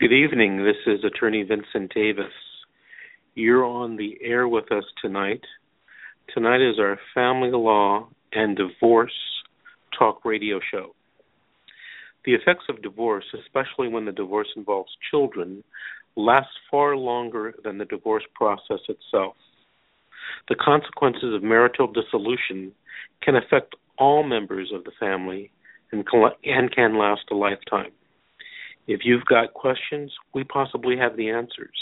Good evening. This is Attorney Vincent Davis. You're on the air with us tonight. Tonight is our family law and divorce talk radio show. The effects of divorce, especially when the divorce involves children, last far longer than the divorce process itself. The consequences of marital dissolution can affect all members of the family and can last a lifetime. If you've got questions, we possibly have the answers.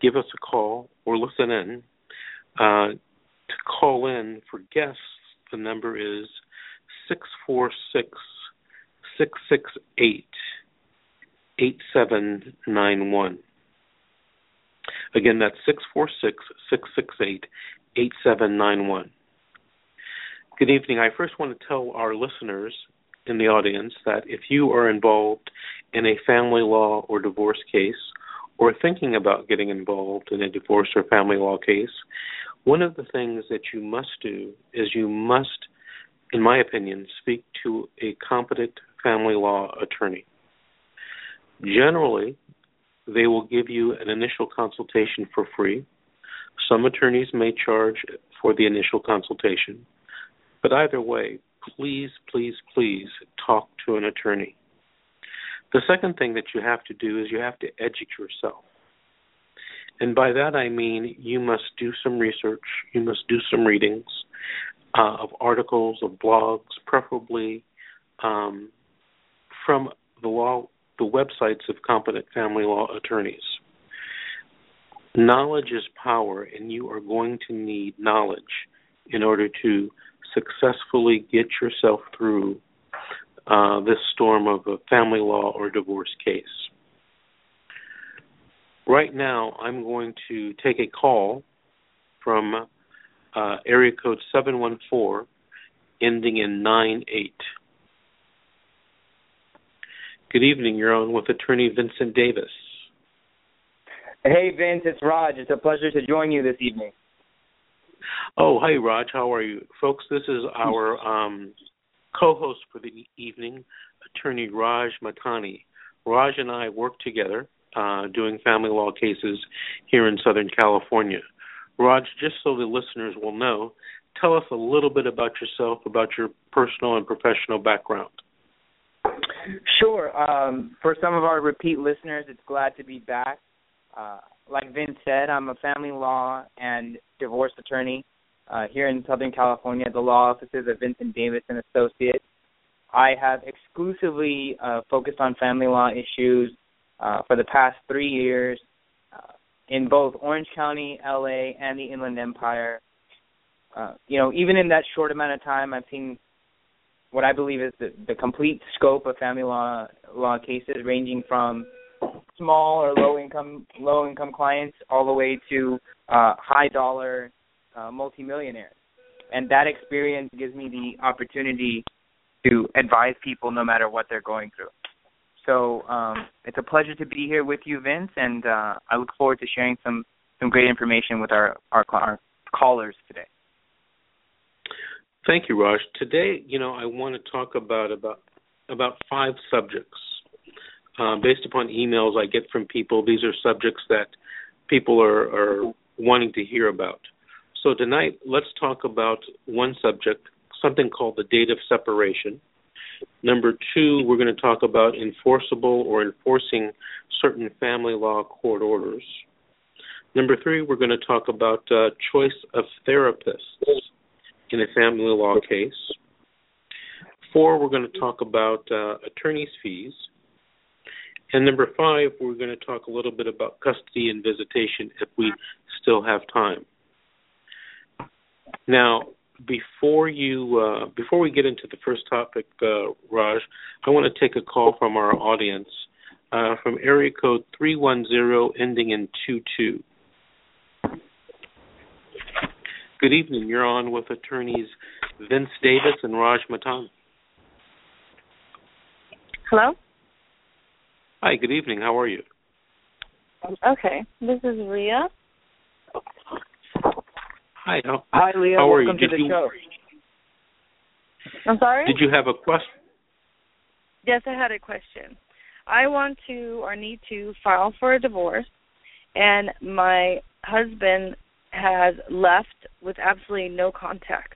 Give us a call or listen in. Uh, to call in for guests, the number is 646 668 8791. Again, that's 646 668 8791. Good evening. I first want to tell our listeners in the audience that if you are involved in a family law or divorce case, or thinking about getting involved in a divorce or family law case, one of the things that you must do is you must, in my opinion, speak to a competent family law attorney. Generally, they will give you an initial consultation for free. Some attorneys may charge for the initial consultation. But either way, please, please, please talk to an attorney. The second thing that you have to do is you have to educate yourself. And by that I mean you must do some research, you must do some readings uh, of articles, of blogs, preferably um, from the law, the websites of competent family law attorneys. Knowledge is power, and you are going to need knowledge in order to successfully get yourself through uh, this storm of a family law or divorce case. Right now, I'm going to take a call from uh, area code 714 ending in 98. Good evening, you're on with attorney Vincent Davis. Hey, Vince, it's Raj. It's a pleasure to join you this evening. Oh, hi, Raj. How are you, folks? This is our um, co-host for the evening, attorney Raj Matani. Raj and I work together uh, doing family law cases here in Southern California. Raj, just so the listeners will know, tell us a little bit about yourself, about your personal and professional background. Sure. Um, for some of our repeat listeners, it's glad to be back. Uh, like Vince said, I'm a family law and divorce attorney uh, here in Southern California, the law offices of Vincent Davis and Associates. I have exclusively uh, focused on family law issues uh, for the past three years uh, in both Orange County, LA, and the Inland Empire. Uh, you know, even in that short amount of time, I've seen what I believe is the, the complete scope of family law law cases, ranging from small or low income low income clients all the way to uh, high dollar uh, multimillionaires. And that experience gives me the opportunity to advise people no matter what they're going through. So um, it's a pleasure to be here with you, Vince, and uh, I look forward to sharing some some great information with our our, our callers today. Thank you, Raj. Today, you know, I want to talk about about about five subjects uh, based upon emails I get from people. These are subjects that people are, are wanting to hear about. So tonight, let's talk about one subject, something called the date of separation. Number two, we're going to talk about enforceable or enforcing certain family law court orders. Number three, we're going to talk about uh, choice of therapists in a family law case. Four, we're going to talk about uh, attorney's fees. And number five, we're going to talk a little bit about custody and visitation if we still have time. Now, before you uh, before we get into the first topic, uh, Raj, I want to take a call from our audience uh, from area code three one zero ending in two two. Good evening. You're on with attorneys Vince Davis and Raj Matan. Hello. Hi. Good evening. How are you? Okay. This is Ria. Hi. How, Hi, Leah. How Welcome are you? to Did the you, show. I'm sorry. Did you have a question? Yes, I had a question. I want to or need to file for a divorce, and my husband has left with absolutely no contact.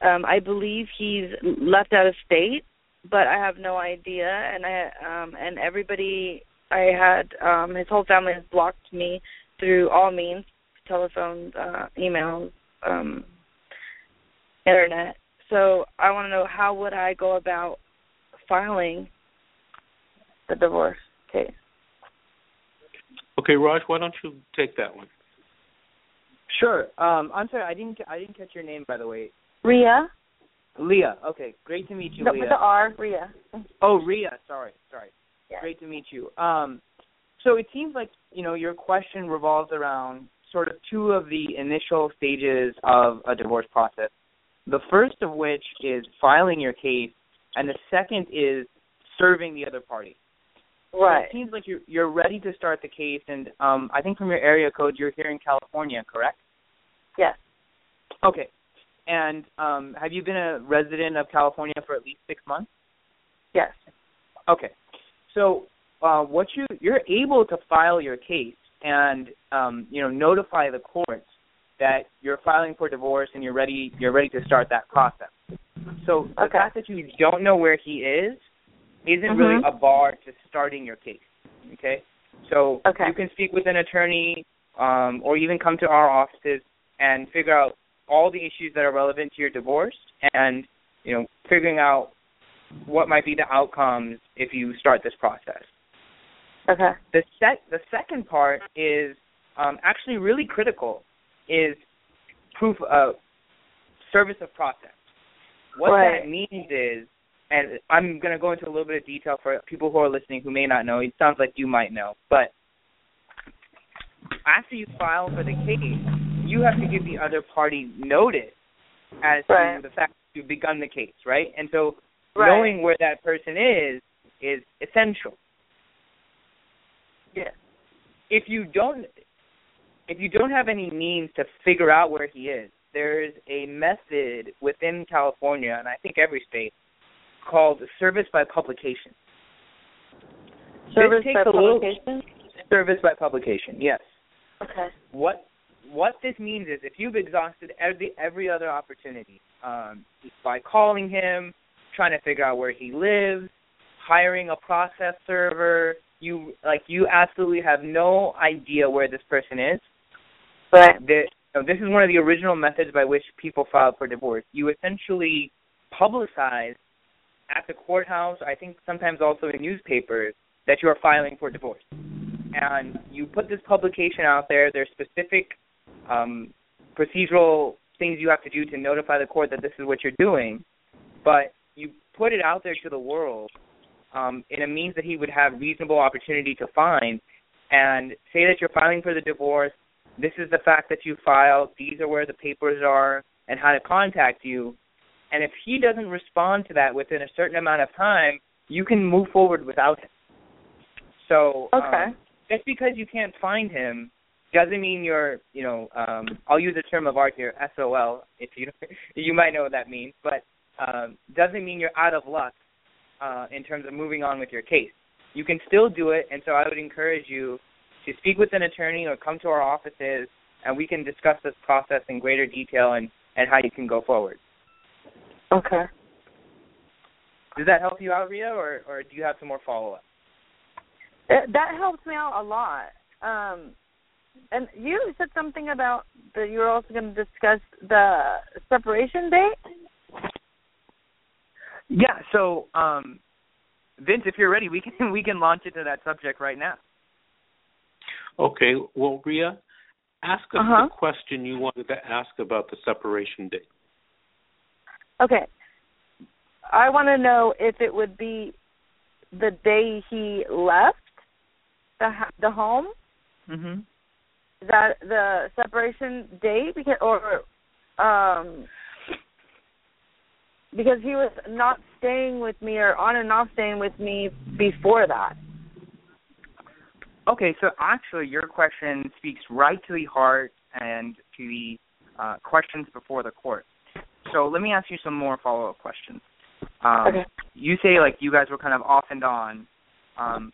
Um, I believe he's left out of state, but I have no idea. And I um, and everybody I had um, his whole family has blocked me through all means, telephones, uh, emails, um, internet. So I want to know how would I go about filing the divorce case. Okay, Raj, why don't you take that one? Sure. Um, I'm sorry, I didn't I didn't catch your name by the way. Ria. Leah. Okay, great to meet you, No, Leah. with the R, Ria. Oh, Ria. Sorry, sorry. Yeah. Great to meet you. Um, so it seems like you know your question revolves around sort of two of the initial stages of a divorce process. The first of which is filing your case, and the second is serving the other party. So Right. it seems like you're you're ready to start the case, and um, I think from your area code you're here in California, correct? Yes. Okay. And um, have you been a resident of California for at least six months? Yes. Okay. So uh, what you you're able to file your case and um, you know notify the courts that you're filing for divorce and you're ready you're ready to start that process. So the Okay. fact that you don't know where he is isn't Mhm. really a bar to starting your case. Okay. So Okay. you can speak with an attorney um, or even come to our offices and figure out all the issues that are relevant to your divorce and you know figuring out what might be the outcomes if you start this process. Okay. The sec the second part is um, actually really critical is proof of service of process. What Right. that means is, and I'm going to go into a little bit of detail for people who are listening who may not know. It sounds like you might know, but after you file for the case, you have to give the other party notice as Right. to the fact that you've begun the case, right? And so Right. knowing where that person is is essential. Yes. If you don't if you don't have any means to figure out where he is, there's a method within California and I think every state called service by publication. Service by publication. Service by publication, yes. Okay. what what this means is if you've exhausted every every other opportunity um, by calling him, trying to figure out where he lives, hiring a process server, you like you absolutely have no idea where this person is. But The, this is one of the original methods by which people filed for divorce. You essentially publicize at the courthouse, I think sometimes also in newspapers, that you are filing for divorce and you put this publication out there. There's specific um, procedural things you have to do to notify the court that this is what you're doing, but you put it out there to the world um, in a means that he would have reasonable opportunity to find, and say that you're filing for the divorce. This is the fact that you filed. These are where the papers are, and how to contact you. And if he doesn't respond to that within a certain amount of time, you can move forward without him. So Okay. um, just because you can't find him doesn't mean you're, you know, um, I'll use a term of art here, SOL, if you you might know what that means, but um, doesn't mean you're out of luck uh, in terms of moving on with your case. You can still do it, and so I would encourage you to speak with an attorney or come to our offices, and we can discuss this process in greater detail and and how you can go forward. Okay. Does that help you out, Ria, or or do you have some more follow up? That helps me out a lot. Um, and you said something about that you were also going to discuss the separation date. Yeah. So, um, Vince, if you're ready, we can we can launch into that subject right now. Okay, well, Ria, ask us Uh-huh. the question you wanted to ask about the separation date. Okay. I want to know if it would be the day he left the the home. Mm-hmm. That the separation date? Because or um because he was not staying with me or on and off staying with me before that. Okay, so actually, your question speaks right to the heart and to the uh, questions before the court. So let me ask you some more follow-up questions. Um, Okay. You say like you guys were kind of off and on um,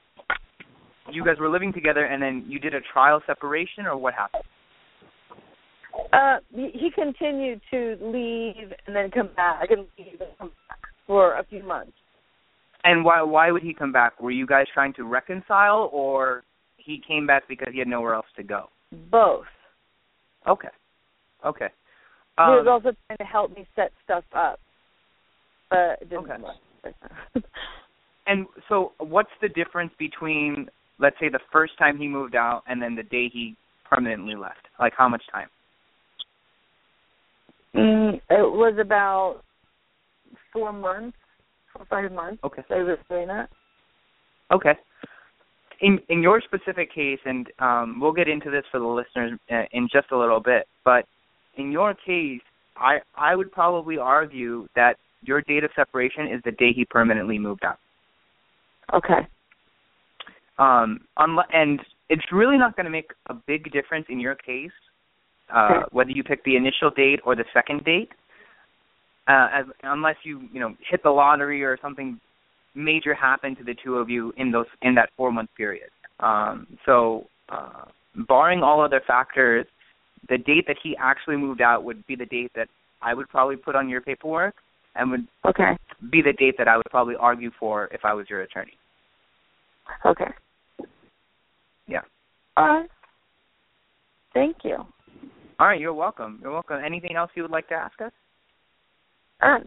you guys were living together, and then you did a trial separation, or what happened? Uh, he, continued to leave and then come back and leave and come back for a few months. And why why would he come back? Were you guys trying to reconcile, or he came back because he had nowhere else to go? Both. Okay. Okay. he was Um, also trying to help me set stuff up, but it didn't Okay. work. and so, what's the difference between, let's say, the first time he moved out and then the day he permanently left? Like, how much time? Mm, it was about four months, four five months. Okay. I was doing that. Okay. In in your specific case, and um, we'll get into this for the listeners uh, in just a little bit, but in your case, I I would probably argue that your date of separation is the day he permanently moved out. Okay. Um, unle- and it's really not going to make a big difference in your case, uh, whether you pick the initial date or the second date, uh, as unless you you know hit the lottery or something major happened to the two of you in those in that four month period. Um, so, uh, barring all other factors, the date that he actually moved out would be the date that I would probably put on your paperwork, and would Okay. be the date that I would probably argue for if I was your attorney. Okay. Yeah. All right. Thank you. All right, you're welcome. You're welcome. Anything else you would like to ask us? Uh,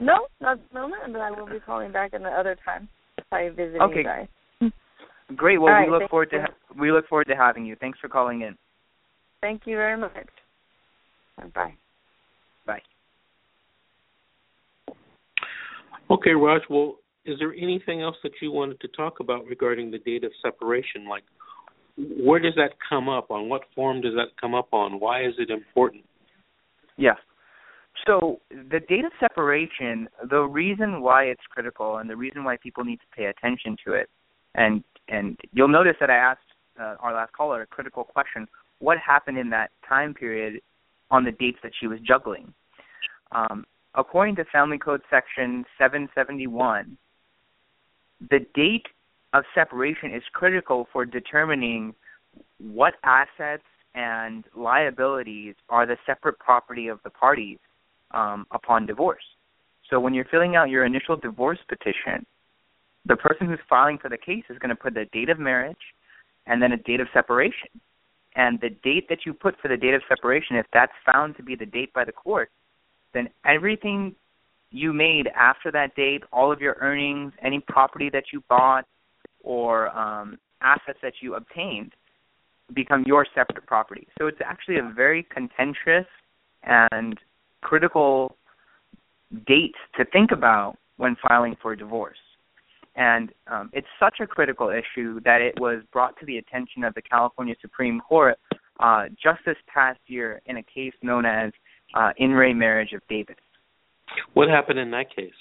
no, not at the moment, but I will be calling back in the other time if I visit Okay. you guys. Great. Well, All we right, look forward you. to ha- we look forward to having you. Thanks for calling in. Thank you very much. Bye. Bye. Okay, Raj. Well, is there anything else that you wanted to talk about regarding the date of separation? Like, where does that come up? On what form does that come up on? Why is it important? Yes. So the data separation, the reason why it's critical and the reason why people need to pay attention to it, and and you'll notice that I asked uh, our last caller a critical question: What happened in that time period on the dates that she was juggling? Um, according to Family Code Section 771, the date of separation is critical for determining what assets and liabilities are the separate property of the parties um, upon divorce. So when you're filling out your initial divorce petition, the person who's filing for the case is going to put the date of marriage and then a date of separation. And the date that you put for the date of separation, if that's found to be the date by the court, then everything you made after that date, all of your earnings, any property that you bought, or um, assets that you obtained, become your separate property. So it's actually a very contentious and critical date to think about when filing for divorce. And um, it's such a critical issue that it was brought to the attention of the California Supreme Court uh, just this past year in a case known as uh, In Re Marriage of Davis. What happened in that case?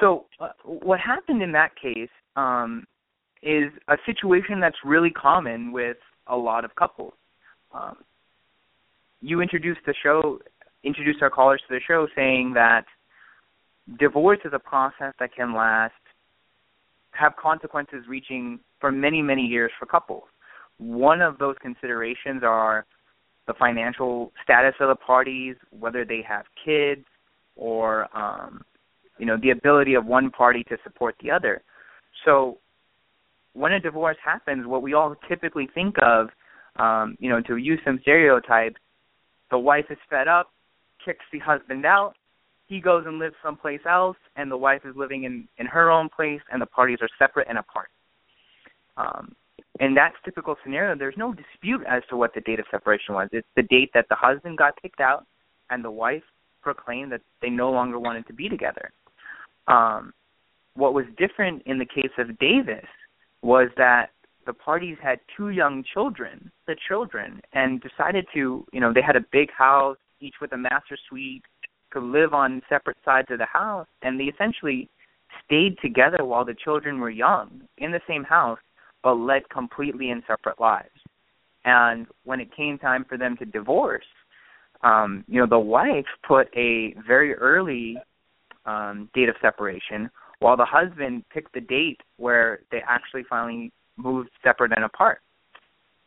So, uh, what happened in that case um, is a situation that's really common with a lot of couples. Um, you introduced the show, introduced our callers to the show, saying that divorce is a process that can last, have consequences reaching for many, many years for couples. One of those considerations are the financial status of the parties, whether they have kids, or um, you know the ability of one party to support the other. So when a divorce happens, what we all typically think of, um, you know, to use some stereotypes, the wife is fed up, kicks the husband out, he goes and lives someplace else, and the wife is living in in her own place, and the parties are separate and apart. Um, in that typical scenario, there's no dispute as to what the date of separation was. It's the date that the husband got kicked out, and the wife proclaimed that they no longer wanted to be together. Um, what was different in the case of Davis was that the parties had two young children, the children, and decided to, you know, they had a big house, each with a master suite, could live on separate sides of the house, and they essentially stayed together while the children were young in the same house, but led completely in separate lives. And when it came time for them to divorce, um, you know, the wife put a very early um, date of separation, while the husband picked the date where they actually finally moved separate and apart.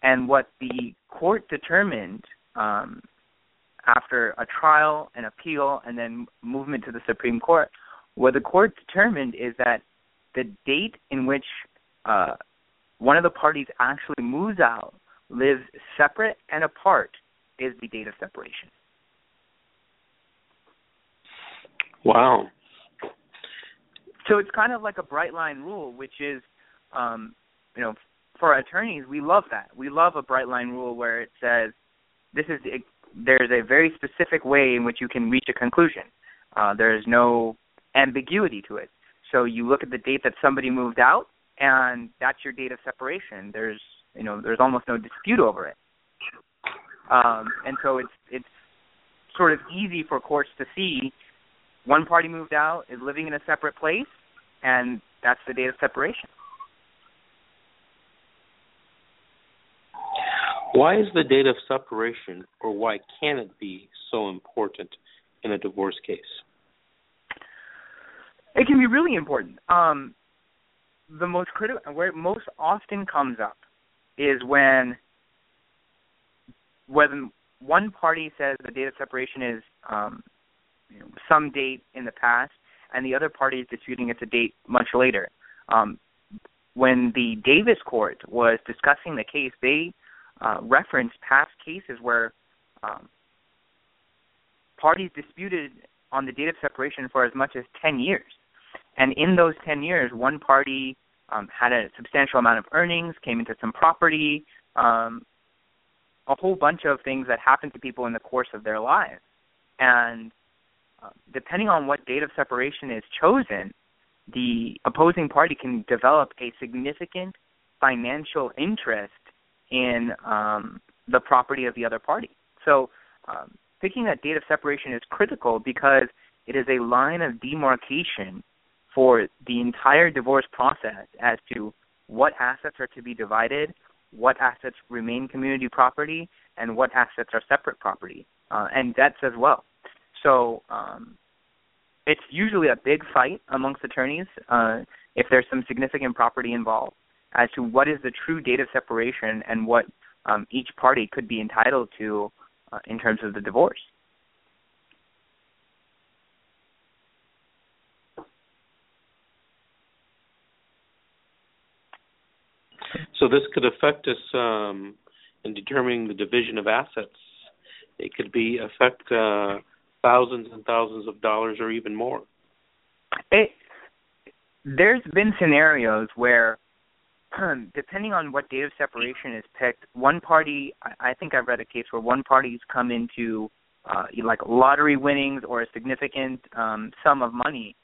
And what the court determined um, after a trial, an appeal, and then movement to the Supreme Court, what the court determined is that the date in which uh, one of the parties actually moves out, lives separate and apart, is the date of separation. Wow. So it's kind of like a bright line rule, which is, um, you know, for attorneys, we love that. We love a bright line rule where it says this is there's a very specific way in which you can reach a conclusion. Uh, there is no ambiguity to it. So you look at the date that somebody moved out, and that's your date of separation. There's you know there's almost no dispute over it. Um, and so it's it's sort of easy for courts to see one party moved out is living in a separate place, and that's the date of separation. Why is the date of separation, or why can it be so important in a divorce case? It can be really important. Um, the most critical, where it most often comes up, is when when one party says the date of separation is um, some date in the past, and the other party is disputing it's a date much later. Um, when the Davis court was discussing the case, they uh, referenced past cases where um, parties disputed on the date of separation for as much as 10 years. And in those 10 years, one party um, had a substantial amount of earnings, came into some property, um, a whole bunch of things that happened to people in the course of their lives. And depending on what date of separation is chosen, the opposing party can develop a significant financial interest in um, the property of the other party. So, um, picking that date of separation is critical because it is a line of demarcation for the entire divorce process as to what assets are to be divided, what assets remain community property, and what assets are separate property, uh, and debts as well. So um, it's usually a big fight amongst attorneys uh, if there's some significant property involved as to what is the true date of separation and what um, each party could be entitled to uh, in terms of the divorce. So this could affect us um, in determining the division of assets. It could be affect uh, thousands and thousands of dollars or even more. It, there's been scenarios where, depending on what date of separation is picked, one party, I think I've read a case where one party's come into uh, like lottery winnings or a significant um, sum of money,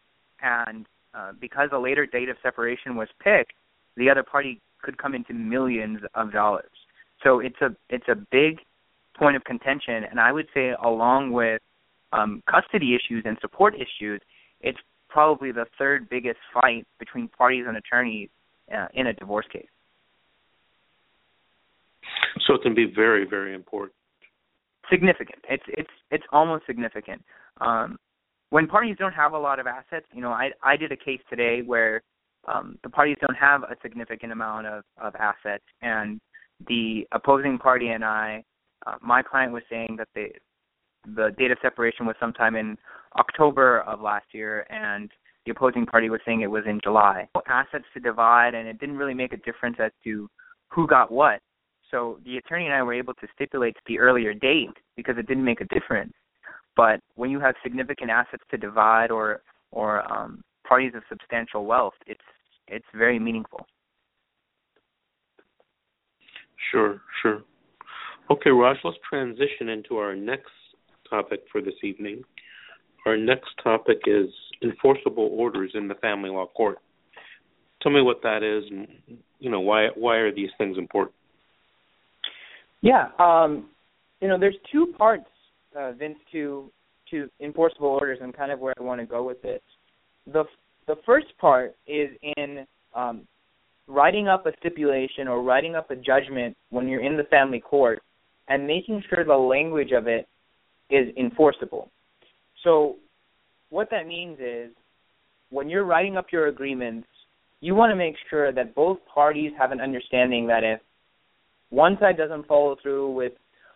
and uh, because a later date of separation was picked, the other party could come into millions of dollars. So it's a it's a big point of contention, and I would say along with um, custody issues and support issues, it's probably the third biggest fight between parties and attorneys uh, in a divorce case. So it can be very, very important. Significant. It's it's it's almost significant. Um, when parties don't have a lot of assets, you know, I I did a case today where um, the parties don't have a significant amount of of assets, and the opposing party and I, uh, my client was saying that they the date of separation was sometime in October of last year, and the opposing party was saying it was in July. Assets to divide, and it didn't really make a difference as to who got what. So the attorney and I were able to stipulate the earlier date because it didn't make a difference. But when you have significant assets to divide or or um, parties of substantial wealth, it's it's very meaningful. Sure, sure. Okay, Raj, let's transition into our next topic for this evening. Our next topic is enforceable orders in the family law court. Tell me what that is, and you know why why are these things important? Yeah, um, you know, there's two parts, uh, Vince, to to enforceable orders, and kind of where I want to go with it. The the first part is in um, writing up a stipulation or writing up a judgment when you're in the family court, and making sure the language of it is enforceable. So what that means is when you're writing up your agreements, you want to make sure that both parties have an understanding that if one side doesn't follow through with,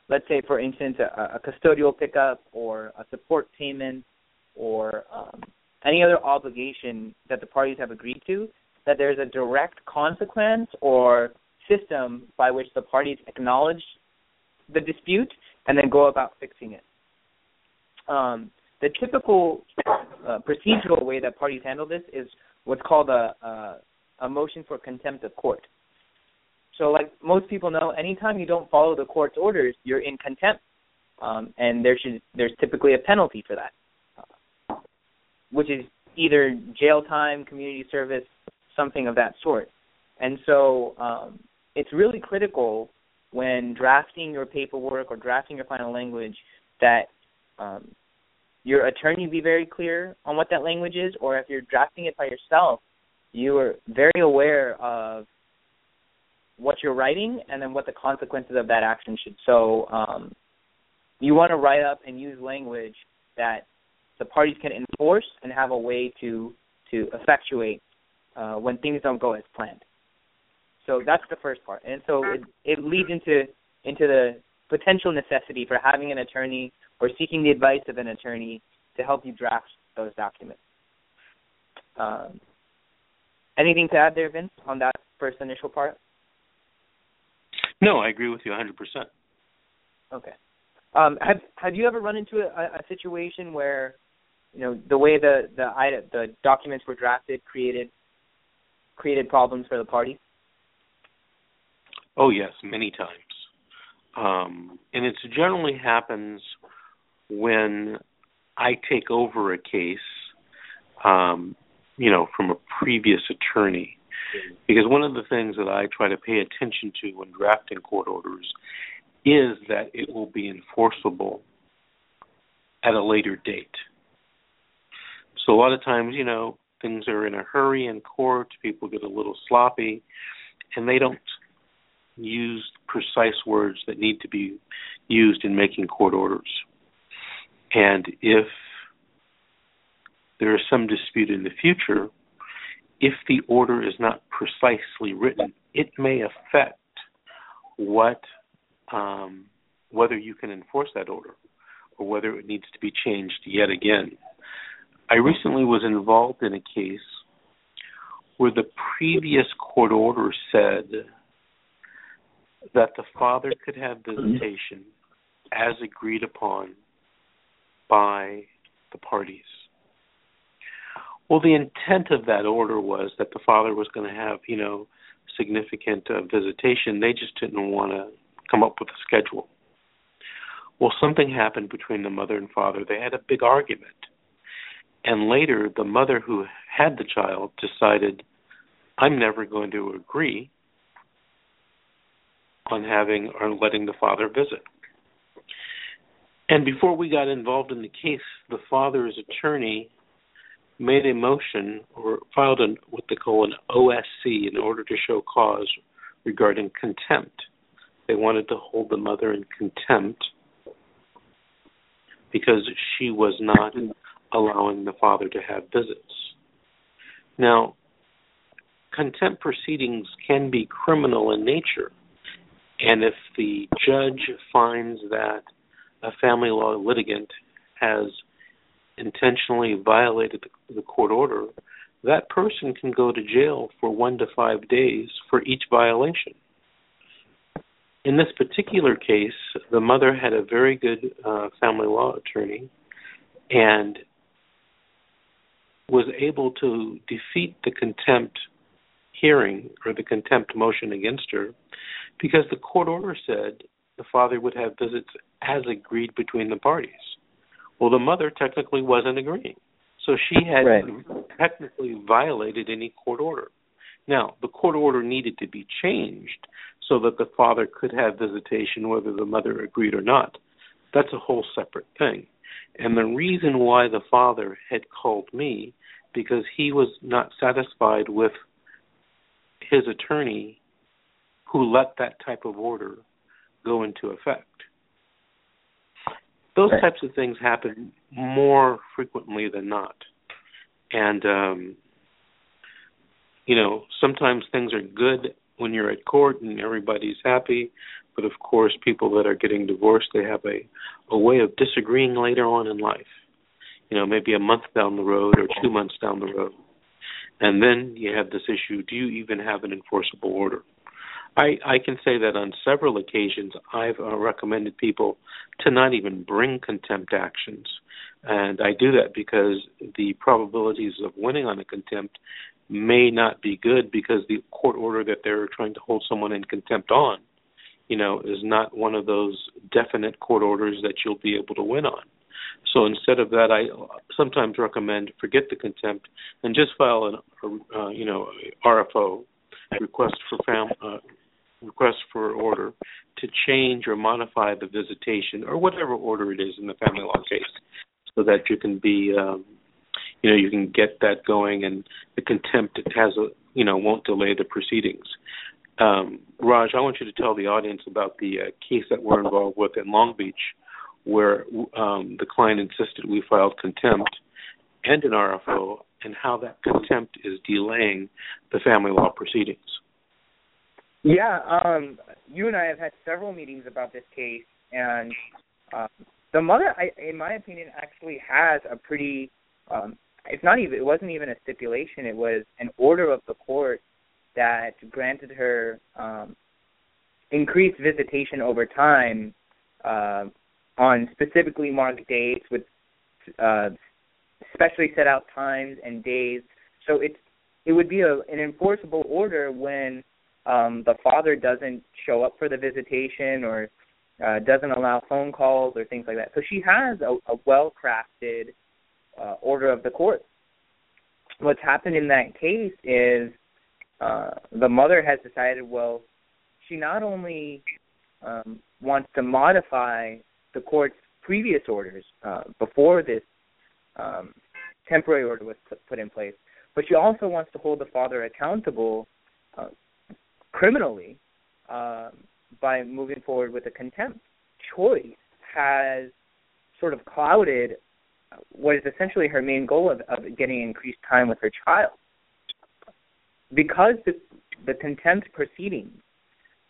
let's say, for instance, a, a custodial pickup or a support payment or um, any other obligation that the parties have agreed to, that there's a direct consequence or system by which the parties acknowledge the dispute and then go about fixing it. Um, the typical uh, procedural way that parties handle this is what's called a, a, a motion for contempt of court. So, like most people know, anytime you don't follow the court's orders, you're in contempt, um, and there should there's typically a penalty for that, uh, which is either jail time, community service, something of that sort. And so, um, it's really critical when drafting your paperwork or drafting your final language that um, your attorney be very clear on what that language is, or if you're drafting it by yourself, you are very aware of what you're writing and then what the consequences of that action should. So um, you want to write up and use language that the parties can enforce and have a way to to effectuate uh, when things don't go as planned. So that's the first part, and so it it leads into into the potential necessity for having an attorney or seeking the advice of an attorney to help you draft those documents. Um, anything to add there, Vince, on that first initial part? No, I agree with you 100%. Okay. Um, have Have you ever run into a, a situation where, you know, the way the the the documents were drafted created created problems for the parties? Oh yes, many times. Um, and it generally happens when I take over a case, um, you know, from a previous attorney. Because one of the things that I try to pay attention to when drafting court orders is that it will be enforceable at a later date. So a lot of times, you know, things are in a hurry in court, people get a little sloppy, and they don't use precise words that need to be used in making court orders. And if there is some dispute in the future, if the order is not precisely written, it may affect what um, whether you can enforce that order or whether it needs to be changed yet again. I recently was involved in a case where the previous court order said that the father could have visitation as agreed upon by the parties. Well, the intent of that order was that the father was going to have, you know, significant uh, visitation. They just didn't want to come up with a schedule. Well, something happened between the mother and father. They had a big argument. And later, the mother who had the child decided, I'm never going to agree on having or letting the father visit. And before we got involved in the case, the father's attorney made a motion or filed an, what they call an OSC in order to show cause regarding contempt. They wanted to hold the mother in contempt because she was not allowing the father to have visits. Now, contempt proceedings can be criminal in nature, and if the judge finds that a family law litigant has intentionally violated the, court order, that person can go to jail for one to five days for each violation. In this particular case, the mother had a very good uh, family law attorney and was able to defeat the contempt hearing or the contempt motion against her because the court order said the father would have visits as agreed between the parties. Well, the mother technically wasn't agreeing. So she had right. technically violated any court order. Now, the court order needed to be changed so that the father could have visitation whether the mother agreed or not. That's a whole separate thing. And the reason why the father had called me because he was not satisfied with his attorney who let that type of order go into effect. Those right. types of things happen more frequently than not. and um, you know sometimes things are good when you're at court and everybody's happy, but of course people that are getting divorced they have a a way of disagreeing later on in life. You know, maybe a month down the road or two months down the road. And then you have this issue, do you even have an enforceable order? I, I can say that on several occasions I've uh, recommended people to not even bring contempt actions. And I do that because the probabilities of winning on a contempt may not be good because the court order that they're trying to hold someone in contempt on, you know, is not one of those definite court orders that you'll be able to win on. So instead of that, I sometimes recommend forget the contempt and just file an, uh, you know, RFO request for fam- uh, request for order to change or modify the visitation or whatever order it is in the family law case, so that you can be, um, you know, you can get that going and the contempt has a, you know, won't delay the proceedings. Um, Raj, I want you to tell the audience about the uh, case that we're involved with in Long Beach, where um, the client insisted we filed contempt and an RFO, and how that contempt is delaying the family law proceedings. Yeah, um, you and I have had several meetings about this case, and uh, the mother, I, in my opinion, actually has a pretty. Um, it's not even. It wasn't even a stipulation. It was an order of the court that granted her um, increased visitation over time uh, on specifically marked dates with uh, specially set out times and days. So it's it would be a, an enforceable order when um, the father doesn't show up for the visitation or uh, doesn't allow phone calls or things like that. So she has a, a well crafted uh, order of the court. What's happened in that case is uh, the mother has decided, well, she not only um, wants to modify the court's previous orders uh, before this um, temporary order was put, in place, but she also wants to hold the father accountable uh, criminally um, by moving forward with a contempt choice has sort of clouded what is essentially her main goal of, of getting increased time with her child. Because the, the contempt proceedings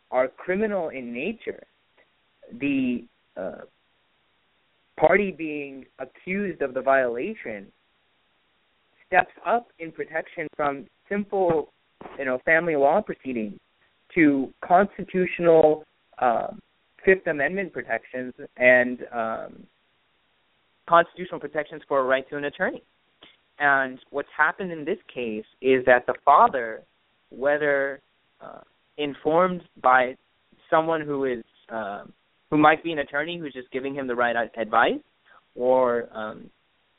are criminal in nature, the uh, party being accused of the violation steps up in protection from simple, you know, family law proceedings to constitutional um, Fifth Amendment protections and um, constitutional protections for a right to an attorney. And what's happened in this case is that the father, whether uh, informed by someone who is uh, who might be an attorney who's just giving him the right advice, or um,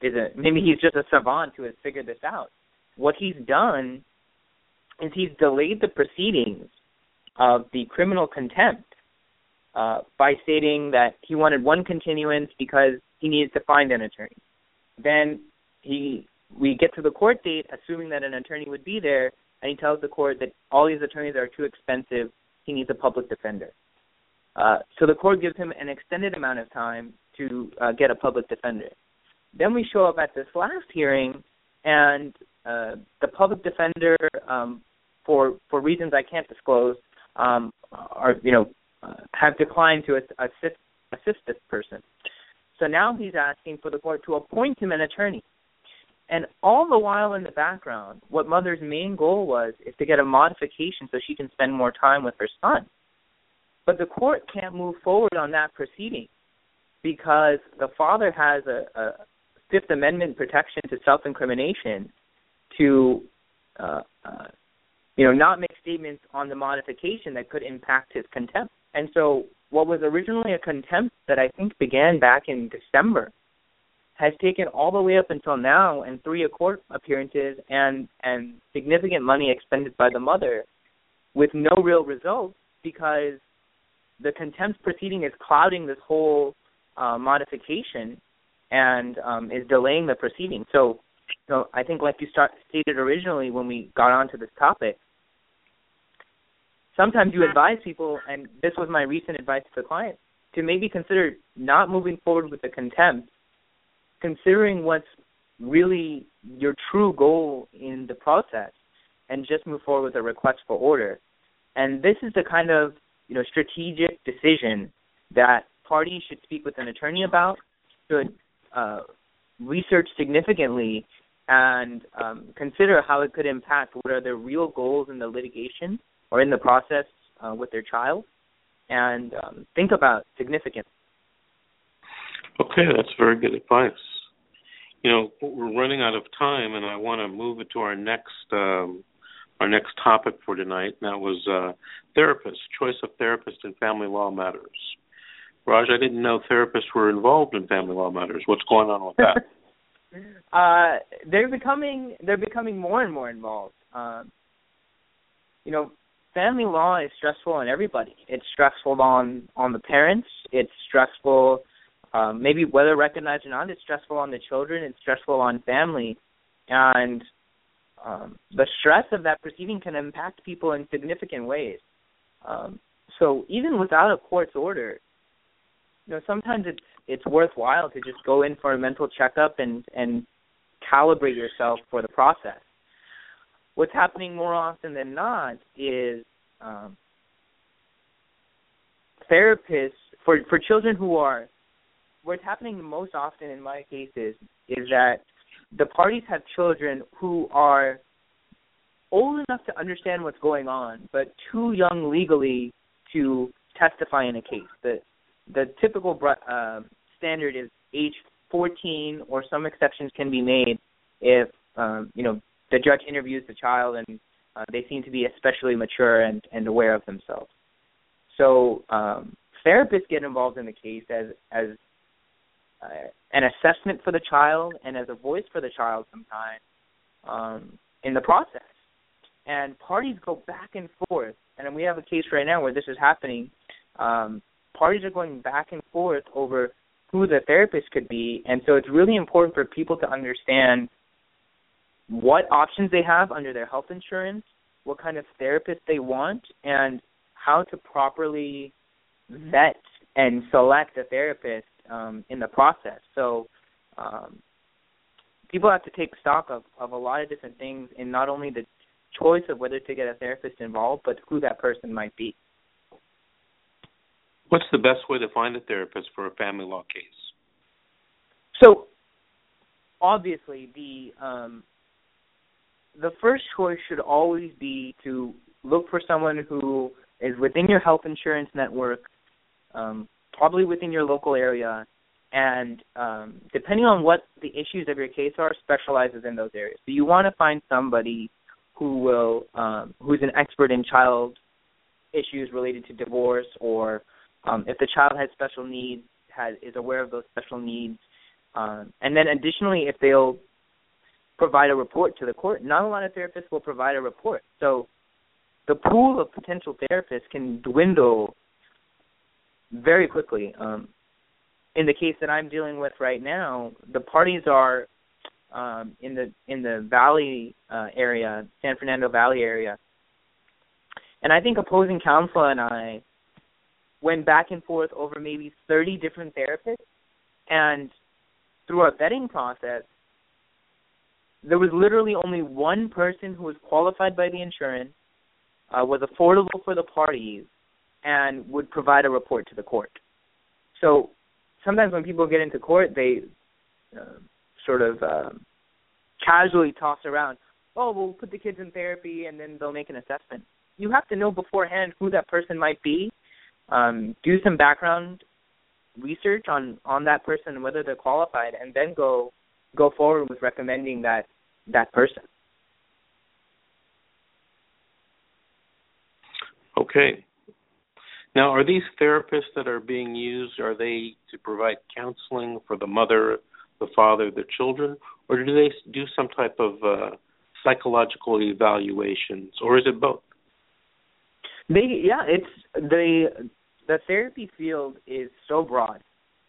is a maybe he's just a savant who has figured this out. What he's done is he's delayed the proceedings of the criminal contempt uh, by stating that he wanted one continuance because he needed to find an attorney. Then he we get to the court date, assuming that an attorney would be there, and he tells the court that all these attorneys are too expensive. He needs a public defender. Uh, so the court gives him an extended amount of time to uh, get a public defender. Then we show up at this last hearing, and uh, the public defender, um, for for reasons I can't disclose, um, are you know have declined to assist assist this person. So now he's asking for the court to appoint him an attorney. And all the while in the background, what mother's main goal was is to get a modification so she can spend more time with her son. But the court can't move forward on that proceeding because the father has a, a Fifth Amendment protection to self-incrimination to uh, uh, you know, not make statements on the modification that could impact his contempt. And so what was originally a contempt that I think began back in December has taken all the way up until now and three court appearances and and significant money expended by the mother with no real results because the contempt proceeding is clouding this whole uh, modification and um, is delaying the proceeding. So so I think, like you start, stated originally when we got onto this topic, sometimes you advise people, and this was my recent advice to the client, to maybe consider not moving forward with the contempt, considering what's really your true goal in the process and just move forward with a request for order. And this is the kind of you know strategic decision that parties should speak with an attorney about, should uh, research significantly, and um, consider how it could impact what are their real goals in the litigation or in the process uh, with their child, and um, think about significance. Okay, that's very good advice. You know, we're running out of time, and I want to move it to our next um, our next topic for tonight. And that was uh, therapists, choice of therapist in family law matters. Raj, I didn't know therapists were involved in family law matters. What's going on with that? uh, they're becoming they're becoming more and more involved. Um, you know, family law is stressful on everybody. It's stressful on on the parents. It's stressful, um, maybe whether recognized or not. It's stressful on the children. It's stressful on family, and um, the stress of that proceeding can impact people in significant ways. Um, so even without a court's order, you know, sometimes it's it's worthwhile to just go in for a mental checkup and and calibrate yourself for the process. What's happening more often than not is um, therapists for for children who are what's happening most often in my cases is that the parties have children who are old enough to understand what's going on, but too young legally to testify in a case. The the typical uh, standard is age 14, or some exceptions can be made if um, you know the judge interviews the child and uh, they seem to be especially mature and, and aware of themselves. So um, therapists get involved in the case as as uh, an assessment for the child and as a voice for the child sometimes um, in the process. And parties go back and forth, and we have a case right now where this is happening. Um, parties are going back and forth over who the therapist could be, and so it's really important for people to understand what options they have under their health insurance, what kind of therapist they want, and how to properly vet and select a therapist um, in the process. So um, people have to take stock of, of a lot of different things in not only the choice of whether to get a therapist involved, but who that person might be. What's the best way to find a therapist for a family law case? So, obviously, the um, the first choice should always be to look for someone who is within your health insurance network, um, probably within your local area, and um, depending on what the issues of your case are, specializes in those areas. So you want to find somebody who will um, who's an expert in child issues related to divorce, or um, if the child has special needs, has is aware of those special needs, um, and then additionally, if they'll provide a report to the court. Not a lot of therapists will provide a report. So the pool of potential therapists can dwindle very quickly. Um, in the case that I'm dealing with right now, the parties are um, in the in the Valley uh, area, San Fernando Valley area, and I think opposing counsel and I went back and forth over maybe 30 different therapists, and through our vetting process, there was literally only one person who was qualified by the insurance, uh, was affordable for the parties, and would provide a report to the court. So sometimes when people get into court, they uh, sort of uh, casually toss around, "Oh, we'll put the kids in therapy, and then they'll make an assessment." You have to know beforehand who that person might be. Um, do some background research on on that person and whether they're qualified, and then go go forward with recommending that that person. Okay. Now, are these therapists that are being used are they to provide counseling for the mother, the father, the children, or do they do some type of uh, psychological evaluations, or is it both? They yeah, it's the the therapy field is so broad.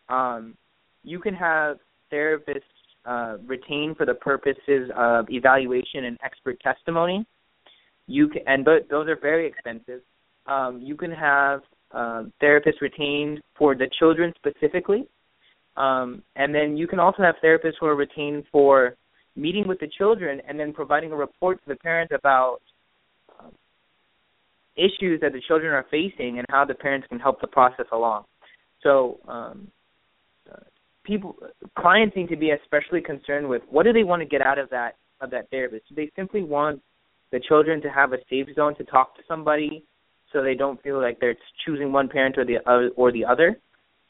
Um, you can have therapists uh, retained for the purposes of evaluation and expert testimony. You can, and th- those are very expensive. Um, you can have uh, therapists retained for the children specifically, um, and then you can also have therapists who are retained for meeting with the children and then providing a report to the parents about um, issues that the children are facing and how the parents can help the process along. So um, people clients need to be especially concerned with what do they want to get out of that of that therapist. Do they simply want the children to have a safe zone to talk to somebody so they don't feel like they're choosing one parent or the uh, or the other,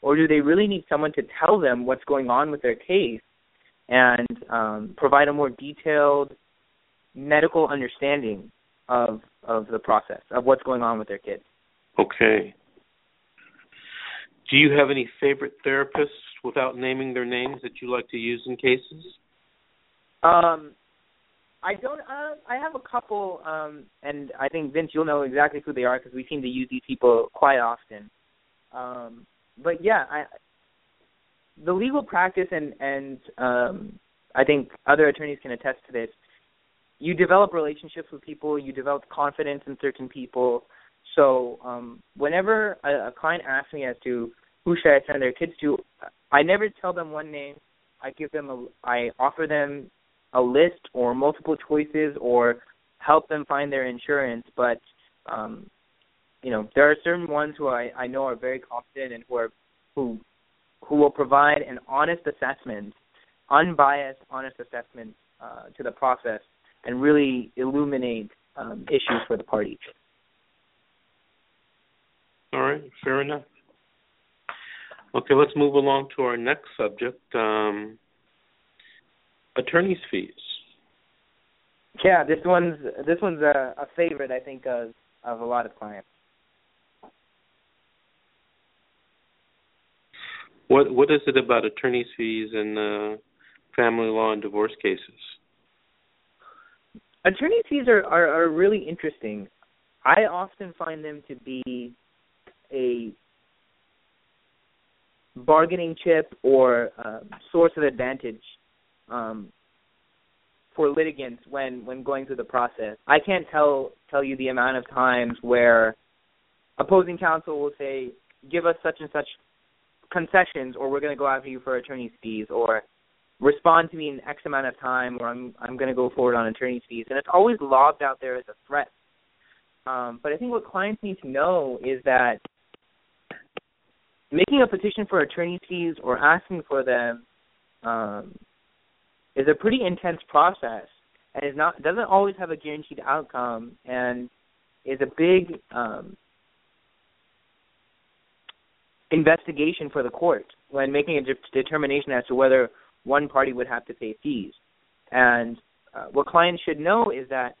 or do they really need someone to tell them what's going on with their case and um, provide a more detailed medical understanding of of the process of what's going on with their kids? Okay. Do you have any favorite therapists without naming their names that you like to use in cases? Um, I don't. Uh, I have a couple, um, and I think Vince, you'll know exactly who they are because we seem to use these people quite often. Um, but yeah, I, the legal practice and and um, I think other attorneys can attest to this. You develop relationships with people. You develop confidence in certain people. So um, whenever a, a client asks me as to who should I send their kids to, I never tell them one name. I give them a. I offer them a list or multiple choices or help them find their insurance. But um, you know, there are certain ones who I, I know are very competent and who are who who will provide an honest assessment, unbiased, honest assessment uh, to the process, and really illuminate um, issues for the parties. All right, fair enough. Okay, let's move along to our next subject. Um, attorney's fees. Yeah, this one's this one's a, a favorite, I think, of of a lot of clients. What what is it about attorney's fees in uh, family law and divorce cases? Attorney's fees are, are are really interesting. I often find them to be a bargaining chip or uh, source of advantage um, for litigants when when going through the process. I can't tell tell you the amount of times where opposing counsel will say, "Give us such and such concessions, or we're going to go after you for attorney's fees," or respond to me in X amount of time, or I'm I'm going to go forward on attorney's fees, and it's always lobbed out there as a threat. Um, but I think what clients need to know is that making a petition for attorney's fees or asking for them um, is a pretty intense process and is not doesn't always have a guaranteed outcome and is a big um, investigation for the court when making a de- determination as to whether one party would have to pay fees. And uh, what clients should know is that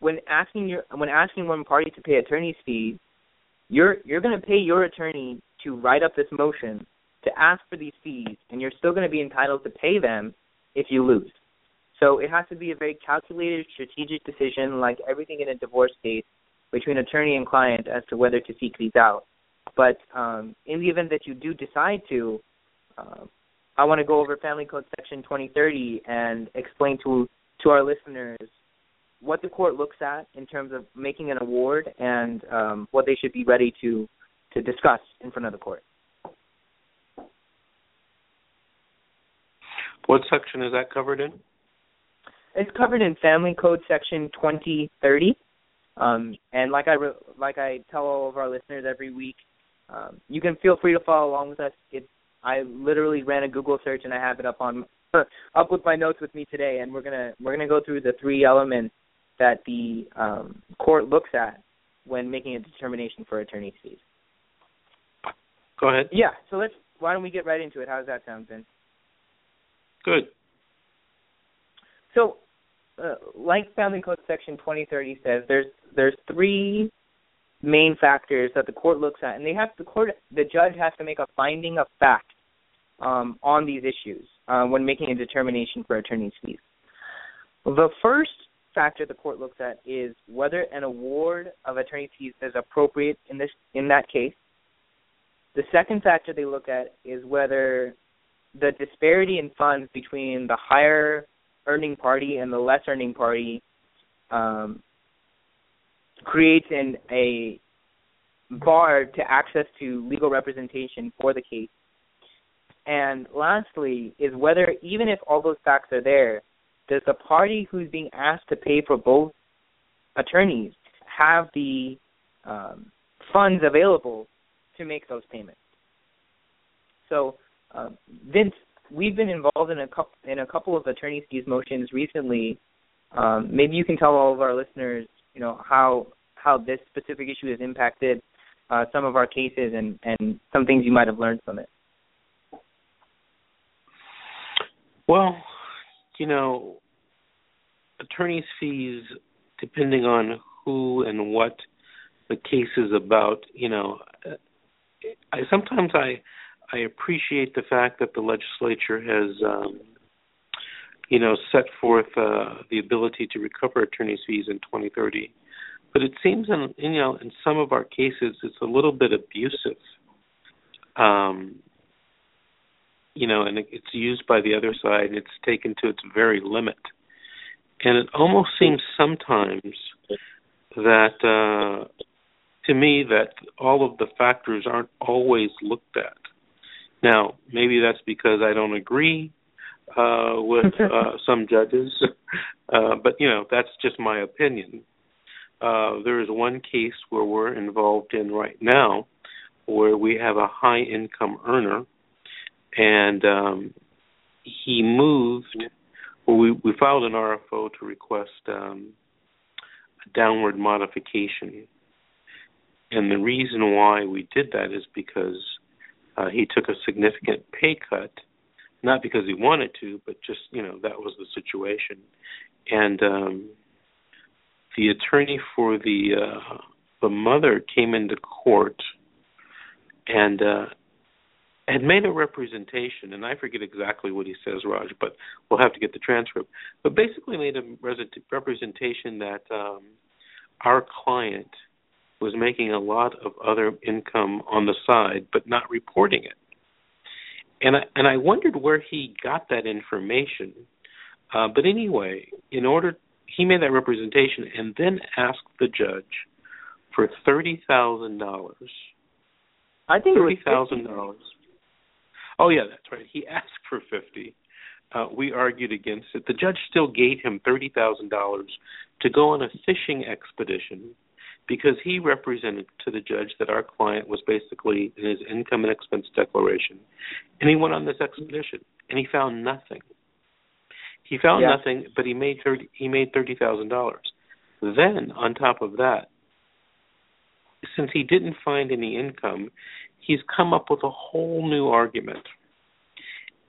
when asking your when asking one party to pay attorney's fees, you're you're going to pay your attorney to write up this motion to ask for these fees, and you're still going to be entitled to pay them if you lose. So it has to be a very calculated, strategic decision, like everything in a divorce case, between attorney and client as to whether to seek these out. But um, in the event that you do decide to, uh, I want to go over Family Code Section 2030 and explain to to our listeners what the court looks at in terms of making an award and um, what they should be ready to to discuss in front of the court. What section is that covered in? It's covered in Family Code Section 2030. Um, and like I re- like I tell all of our listeners every week, um, you can feel free to follow along with us. It I literally ran a Google search and I have it up on up with my notes with me today, and we're gonna we're gonna go through the three elements that the um, court looks at when making a determination for attorney's fees. Go ahead. Yeah. So let's. Why don't we get right into it? How does that sound, Vince? Good. So, uh, like Family Code Section 2030 says, there's there's three main factors that the court looks at, and they have the court the judge has to make a finding of fact um, on these issues uh, when making a determination for attorney's fees. The first factor the court looks at is whether an award of attorney fees is appropriate in this in that case. The second factor they look at is whether the disparity in funds between the higher earning party and the less earning party um, creates an a bar to access to legal representation for the case. And lastly, is whether even if all those facts are there, does the party who's being asked to pay for both attorneys have the um, funds available to make those payments? So, uh, Vince, we've been involved in a couple in a couple of attorney's fees motions recently. Um, maybe you can tell all of our listeners, you know, how how this specific issue has impacted uh, some of our cases and and some things you might have learned from it. Well, you know, attorney's fees, depending on who and what the case is about, you know, I sometimes I I appreciate the fact that the legislature has, um, you know, set forth uh, the ability to recover attorney's fees in 2030. But it seems, in you know, in some of our cases, it's a little bit abusive. Um, you know, and it's used by the other side, and it's taken to its very limit. And it almost seems sometimes that, uh, to me, that all of the factors aren't always looked at. Now, maybe that's because I don't agree uh, with uh, some judges, uh, but you know that's just my opinion. Uh, there is one case where we're involved in right now, where we have a high income earner, and um, he moved. Well, we we filed an RFO to request um, a downward modification, and the reason why we did that is because uh, he took a significant pay cut, not because he wanted to, but just you know that was the situation. And um, the attorney for the uh, the mother came into court and uh, had made a representation, and I forget exactly what he says, Raj, but we'll have to get the transcript. But basically, made a representation that um, our client was making a lot of other income on the side, but not reporting it. And I, and I wondered where he got that information. Uh, but anyway, in order, he made that representation and then asked the judge for thirty thousand dollars. I think thirty thousand dollars. Oh yeah, that's right. He asked for fifty. Uh, we argued against it. The judge still gave him thirty thousand dollars to go on a fishing expedition because he represented to the judge that our client was basically in his income and expense declaration. And he went on this expedition and he found nothing. He found yeah. nothing, but he made thirty he made thirty thousand dollars. Then on top of that, since he didn't find any income, he's come up with a whole new argument.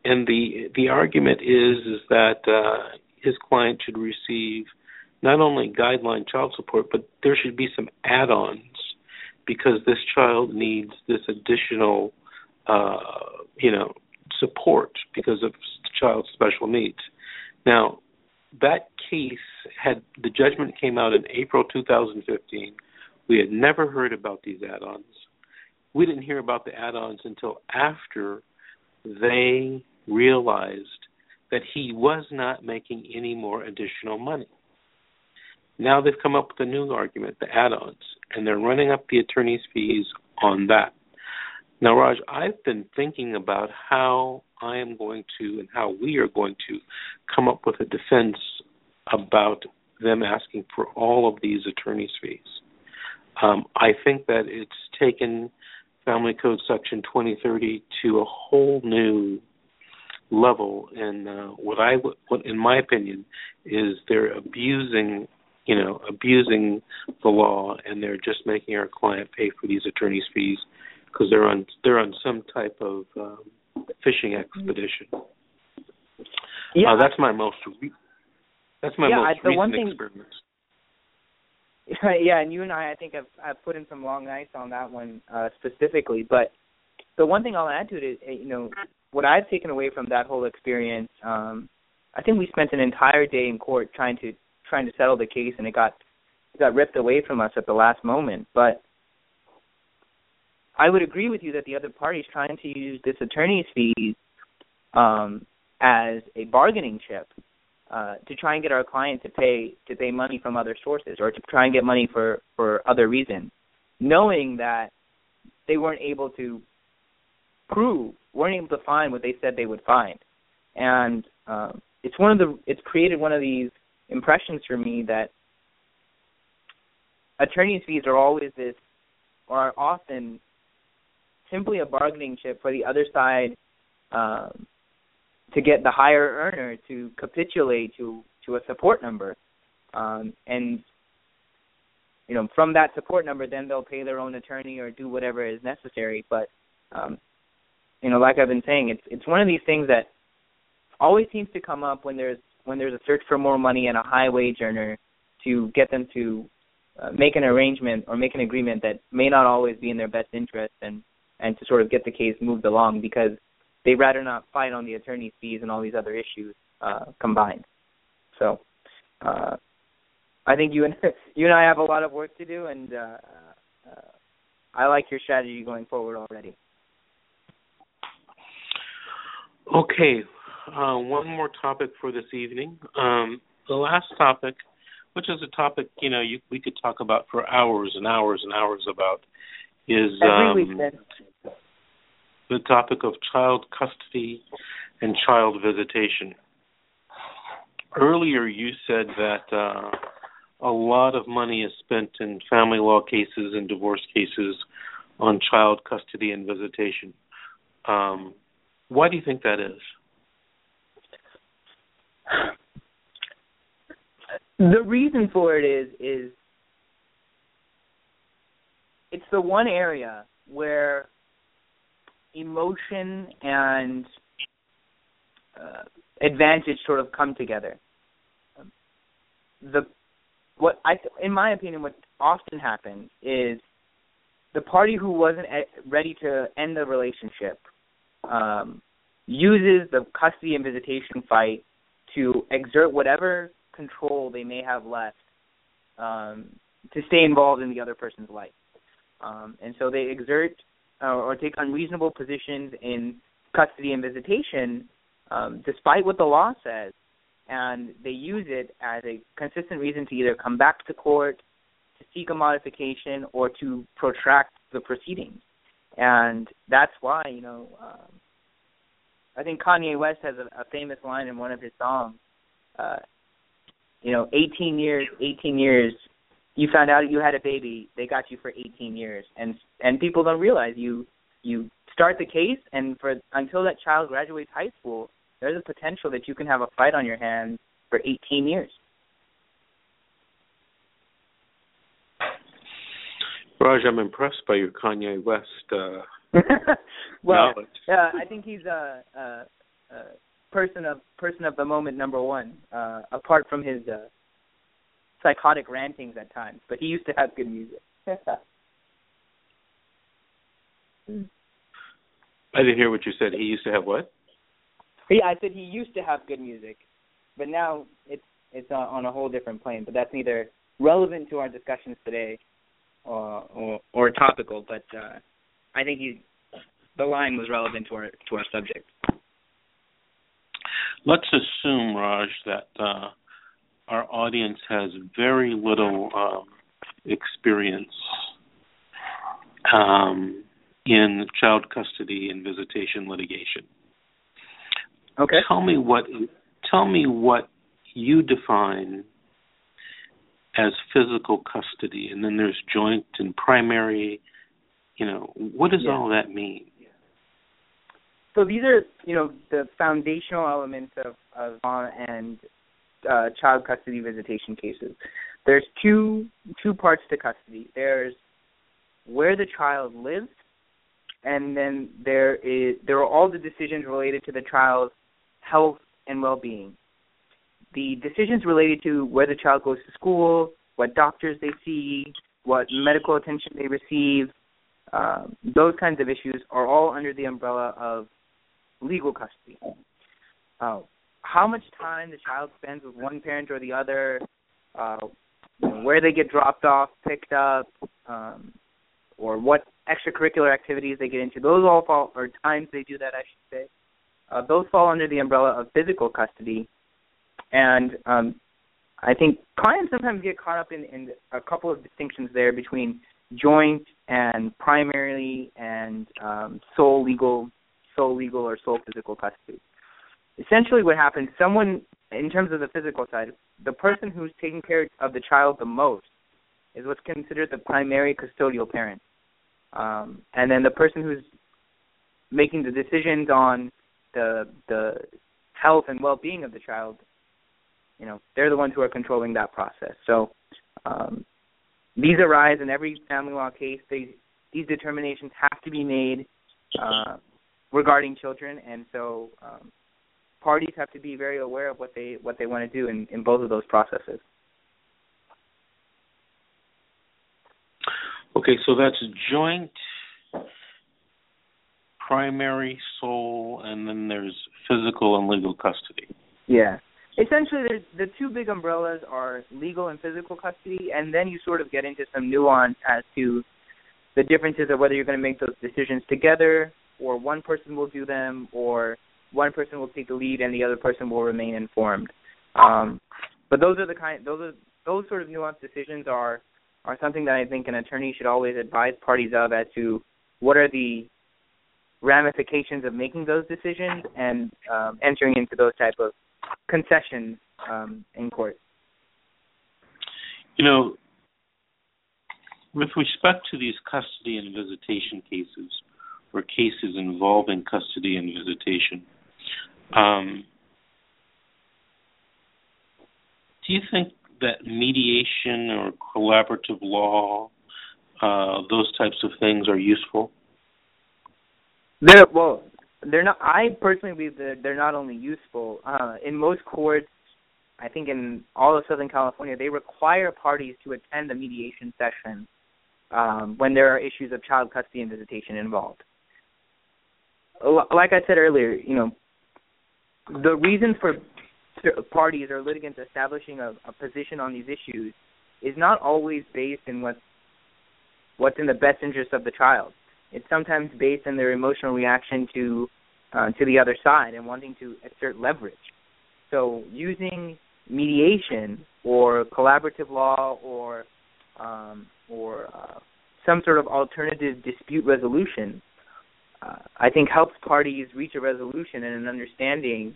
And the the argument is is that uh, his client should receive not only guideline child support, but there should be some add-ons because this child needs this additional, uh, you know, support because of the child's special needs. Now, that case had the judgment came out in April 2015. We had never heard about these add-ons. We didn't hear about the add-ons until after they realized that he was not making any more additional money. Now they've come up with a new argument, the add-ons, and they're running up the attorney's fees on that. Now, Raj, I've been thinking about how I am going to and how we are going to come up with a defense about them asking for all of these attorney's fees. Um, I think that it's taken Family Code Section 2030 to a whole new level, and uh, what I, what in my opinion, is they're abusing you know, abusing the law, and they're just making our client pay for these attorneys' fees because they're on they're on some type of um, fishing expedition. Yeah, uh, that's my most re- that's my yeah, most I, the recent one thing, experience. yeah, and you and I, I think, have, have put in some long nights on that one uh, specifically. But the one thing I'll add to it is, you know, what I've taken away from that whole experience. Um, I think we spent an entire day in court trying to trying to settle the case, and it got it got ripped away from us at the last moment. But I would agree with you that the other party is trying to use this attorney's fees um, as a bargaining chip uh, to try and get our client to pay to pay money from other sources or to try and get money for for other reasons, knowing that they weren't able to prove weren't able to find what they said they would find, and um, it's one of the it's created one of these impressions for me that attorneys' fees are always this, or are often simply a bargaining chip for the other side um, to get the higher earner to capitulate to to a support number, um, and you know from that support number, then they'll pay their own attorney or do whatever is necessary. But um, you know, like I've been saying, it's it's one of these things that always seems to come up when there's when there's a search for more money and a high wage earner to get them to uh, make an arrangement or make an agreement that may not always be in their best interest and and to sort of get the case moved along because they'd rather not fight on the attorney's fees and all these other issues uh, combined. So uh, I think you and you and I have a lot of work to do, and uh, uh, I like your strategy going forward already. Okay, uh, one more topic for this evening. Um, the last topic, which is a topic you know you, we could talk about for hours and hours and hours about, is um, the topic of child custody and child visitation. Earlier, you said that uh, a lot of money is spent in family law cases and divorce cases on child custody and visitation. Um, why do you think that is? The reason for it is is it's the one area where emotion and uh, advantage sort of come together. The what I in my opinion what often happens is the party who wasn't ready to end the relationship um, uses the custody and visitation fight to exert whatever control they may have left um, to stay involved in the other person's life. Um, and so they exert uh, or take unreasonable positions in custody and visitation, um, despite what the law says, and they use it as a consistent reason to either come back to court, to seek a modification, or to protract the proceedings. And that's why, you know, um, I think Kanye West has a, a famous line in one of his songs. Uh, you know, 18 years, 18 years. You found out you had a baby. They got you for 18 years, and and people don't realize you you start the case, and for until that child graduates high school, there's a potential that you can have a fight on your hands for 18 years. Raj, I'm impressed by your Kanye West uh, well, knowledge. Yeah, I think he's a, a, a person of person of the moment number one. Uh, apart from his uh, psychotic rantings at times, but he used to have good music. I didn't hear what you said. He used to have what? Yeah, I said he used to have good music, but now it's it's on, on a whole different plane. But that's neither relevant to our discussions today or or, or topical. But uh, I think he, the line was relevant to our to our subject. Let's assume, Raj, that uh, our audience has very little um, experience um, in child custody and visitation litigation. Okay. Tell me what tell me what you define as physical custody, and then there's joint and primary you know, what does yeah. all that mean? So these are, you know, the foundational elements of, of law and uh, child custody visitation cases. There's two two parts to custody. There's where the child lives, and then there is there are all the decisions related to the child's health and well-being. The decisions related to where the child goes to school, what doctors they see, what medical attention they receive, uh, those kinds of issues are all under the umbrella of legal custody. Uh, how much time the child spends with one parent or the other, uh, where they get dropped off, picked up, um, or what extracurricular activities they get into, those all fall, or times they do that, I should say, uh, those fall under the umbrella of physical custody. And um, I think clients sometimes get caught up in, in a couple of distinctions there between joint and primary and um, sole legal sole legal or sole physical custody. Essentially, what happens, someone, in terms of the physical side, the person who's taking care of the child the most is what's considered the primary custodial parent. Um, and then the person who's making the decisions on the the health and well-being of the child, you know, they're the ones who are controlling that process. So um, these arise in every family law case. They, these determinations have to be made uh, regarding children, and so um, parties have to be very aware of what they what they want to do in, in both of those processes. Okay, so that's joint, primary, sole, and then there's physical and legal custody. Yeah. Essentially, the the two big umbrellas are legal and physical custody, and then you sort of get into some nuance as to the differences of whether you're going to make those decisions together, or one person will do them, or one person will take the lead and the other person will remain informed. Um, but those are the kind those are those sort of nuanced decisions are are something that I think an attorney should always advise parties of as to what are the ramifications of making those decisions and um, entering into those type of concessions um, in court. You know, with respect to these custody and visitation cases, or cases involving custody and visitation, um, do you think that mediation or collaborative law, uh, those types of things are useful? They're, well, they're not. I personally believe that they're not only useful. Uh, in most courts, I think in all of Southern California, they require parties to attend the mediation session um, when there are issues of child custody and visitation involved. Like I said earlier, you know, the reason for parties or litigants establishing a, a position on these issues is not always based in what what's in the best interest of the child. It's sometimes based on their emotional reaction to uh, to the other side and wanting to exert leverage. So using mediation or collaborative law or um, or uh, some sort of alternative dispute resolution, uh, I think helps parties reach a resolution and an understanding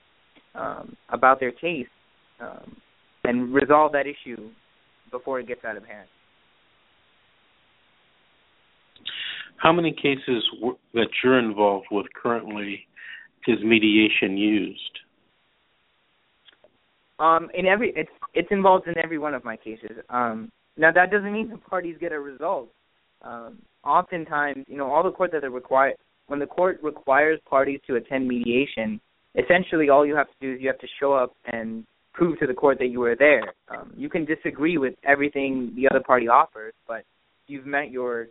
um, about their case um, and resolve that issue before it gets out of hand. How many cases w- that you're involved with currently is mediation used? Um, in every it's it's involved in every one of my cases. Um, now that doesn't mean the parties get a result. Um, oftentimes, you know, all the court that require when the court requires parties to attend mediation, essentially all you have to do is you have to show up and prove to the court that you were there. Um, you can disagree with everything the other party offers, but you've met your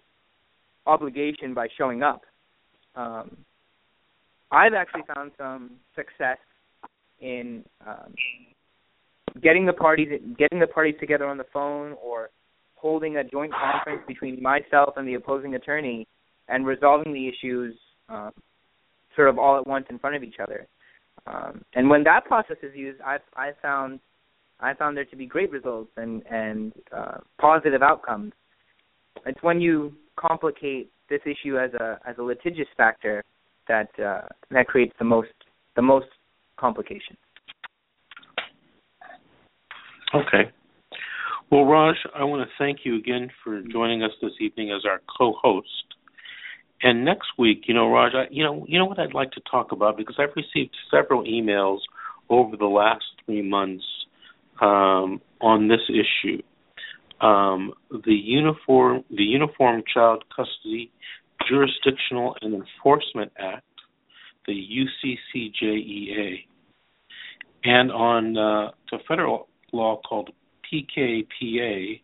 obligation by showing up. Um, I've actually found some success in um, getting the parties getting the parties together on the phone or holding a joint conference between myself and the opposing attorney and resolving the issues um, sort of all at once in front of each other. Um, and when that process is used, I've I found I found there to be great results and and uh, positive outcomes. It's when you complicate this issue as a as a litigious factor that uh, that creates the most the most complications. Okay. Well, Raj, I want to thank you again for joining us this evening as our co-host. And next week, you know, Raj, I, you know, you know what I'd like to talk about because I've received several emails over the last three months um, on this issue. Um, the uniform, the Uniform Child Custody Jurisdictional and Enforcement Act, the UCCJEA, and on uh, the federal law called PKPA.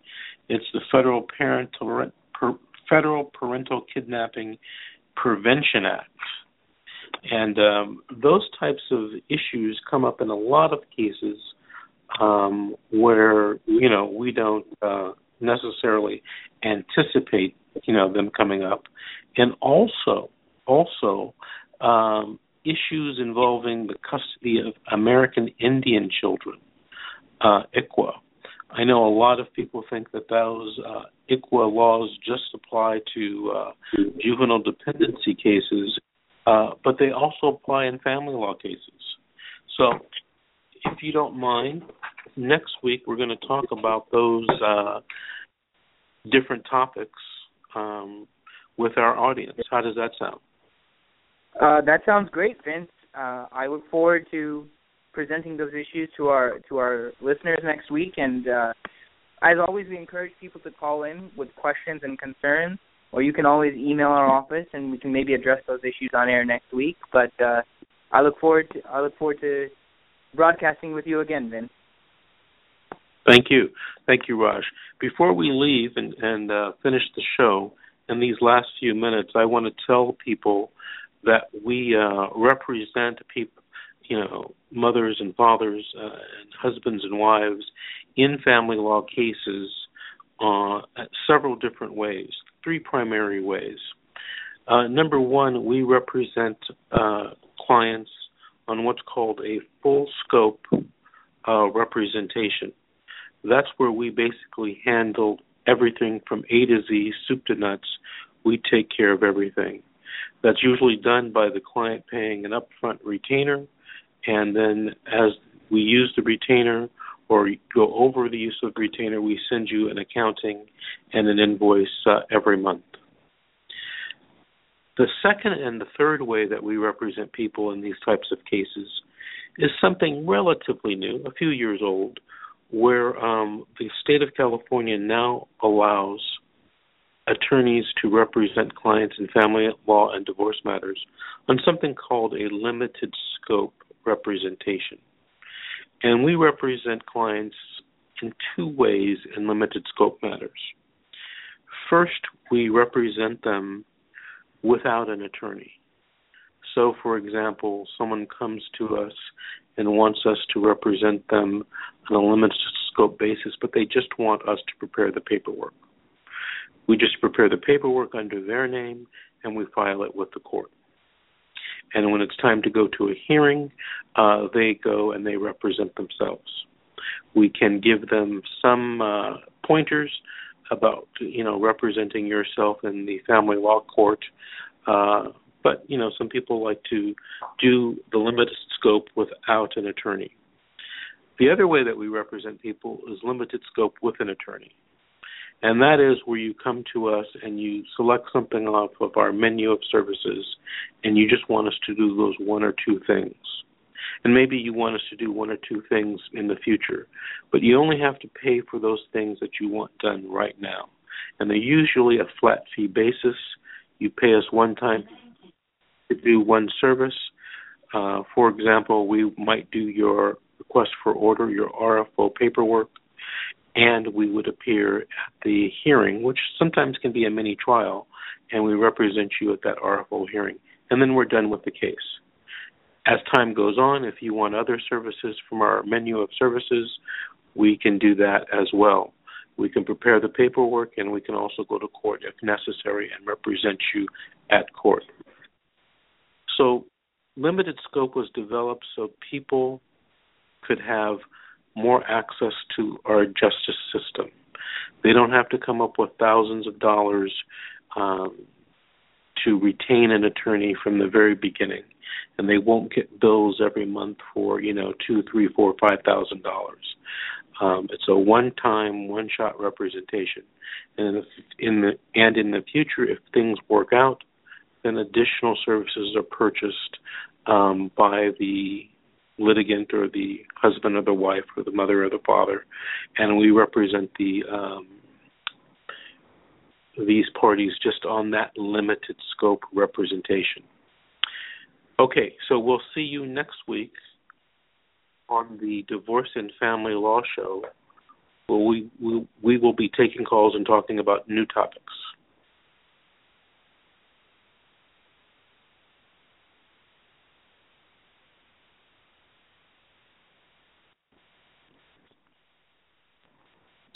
It's the Federal Parental Federal Parental Kidnapping Prevention Act. And um, those types of issues come up in a lot of cases um, where you know we don't uh, necessarily anticipate you know them coming up, and also also um, issues involving the custody of American Indian children, uh, ICWA. I know a lot of people think that those uh, ICWA laws just apply to uh, juvenile dependency cases. uh, but they also apply in family law cases. So, if you don't mind, next week we're going to talk about those uh, different topics um, with our audience. How does that sound? Uh, that sounds great, Vince. Uh, I look forward to presenting those issues to our to our listeners next week. And uh, as always, we encourage people to call in with questions and concerns, or you can always email our office, and we can maybe address those issues on air next week. But uh, I look forward to I look forward to broadcasting with you again, Vince. Thank you, thank you, Raj. Before we leave and, and uh, finish the show, in these last few minutes, I want to tell people that we uh, represent people, you know, mothers and fathers uh, and husbands and wives in family law cases uh, several different ways, three primary ways. Uh, number one, we represent uh, clients on what's called a full scope uh, representation. That's where we basically handle everything from A to Z, soup to nuts. We take care of everything. That's usually done by the client paying an upfront retainer, and then as we use the retainer or go over the use of the retainer, we send you an accounting and an invoice uh, every month. The second and the third way that we represent people in these types of cases is something relatively new, a few years old, where um, the state of California now allows attorneys to represent clients in family law and divorce matters on something called a limited scope representation. And we represent clients in two ways in limited scope matters. First, we represent them without an attorney. So, for example, someone comes to us and wants us to represent them on a limited scope basis, but they just want us to prepare the paperwork. We just prepare the paperwork under their name and we file it with the court. And when it's time to go to a hearing, uh, they go and they represent themselves. We can give them some uh, pointers about you know representing yourself in the family law court. Uh, but you know some people like to do the limited scope without an attorney. The other way that we represent people is limited scope with an attorney. And that is where you come to us and you select something off of our menu of services and you just want us to do those one or two things. And maybe you want us to do one or two things in the future, but you only have to pay for those things that you want done right now. And they're usually a flat fee basis. You pay us one time to do one service. Uh, for example, we might do your request for order, your RFO paperwork, and we would appear at the hearing, which sometimes can be a mini trial, and we represent you at that RFO hearing. And then we're done with the case. As time goes on, if you want other services from our menu of services, we can do that as well. We can prepare the paperwork and we can also go to court if necessary and represent you at court. So, limited scope was developed so people could have more access to our justice system. They don't have to come up with thousands of dollars um, to retain an attorney from the very beginning, and they won't get bills every month for you know two, three, four, five thousand dollars. Um, it's a one-time, one-shot representation, and if in the and in the future, if things work out, then additional services are purchased um, by the litigant or the husband or the wife or the mother or the father, and we represent the um, these parties just on that limited scope representation. Okay, so we'll see you next week on the Divorce and Family Law Show, where we, we, we will be taking calls and talking about new topics.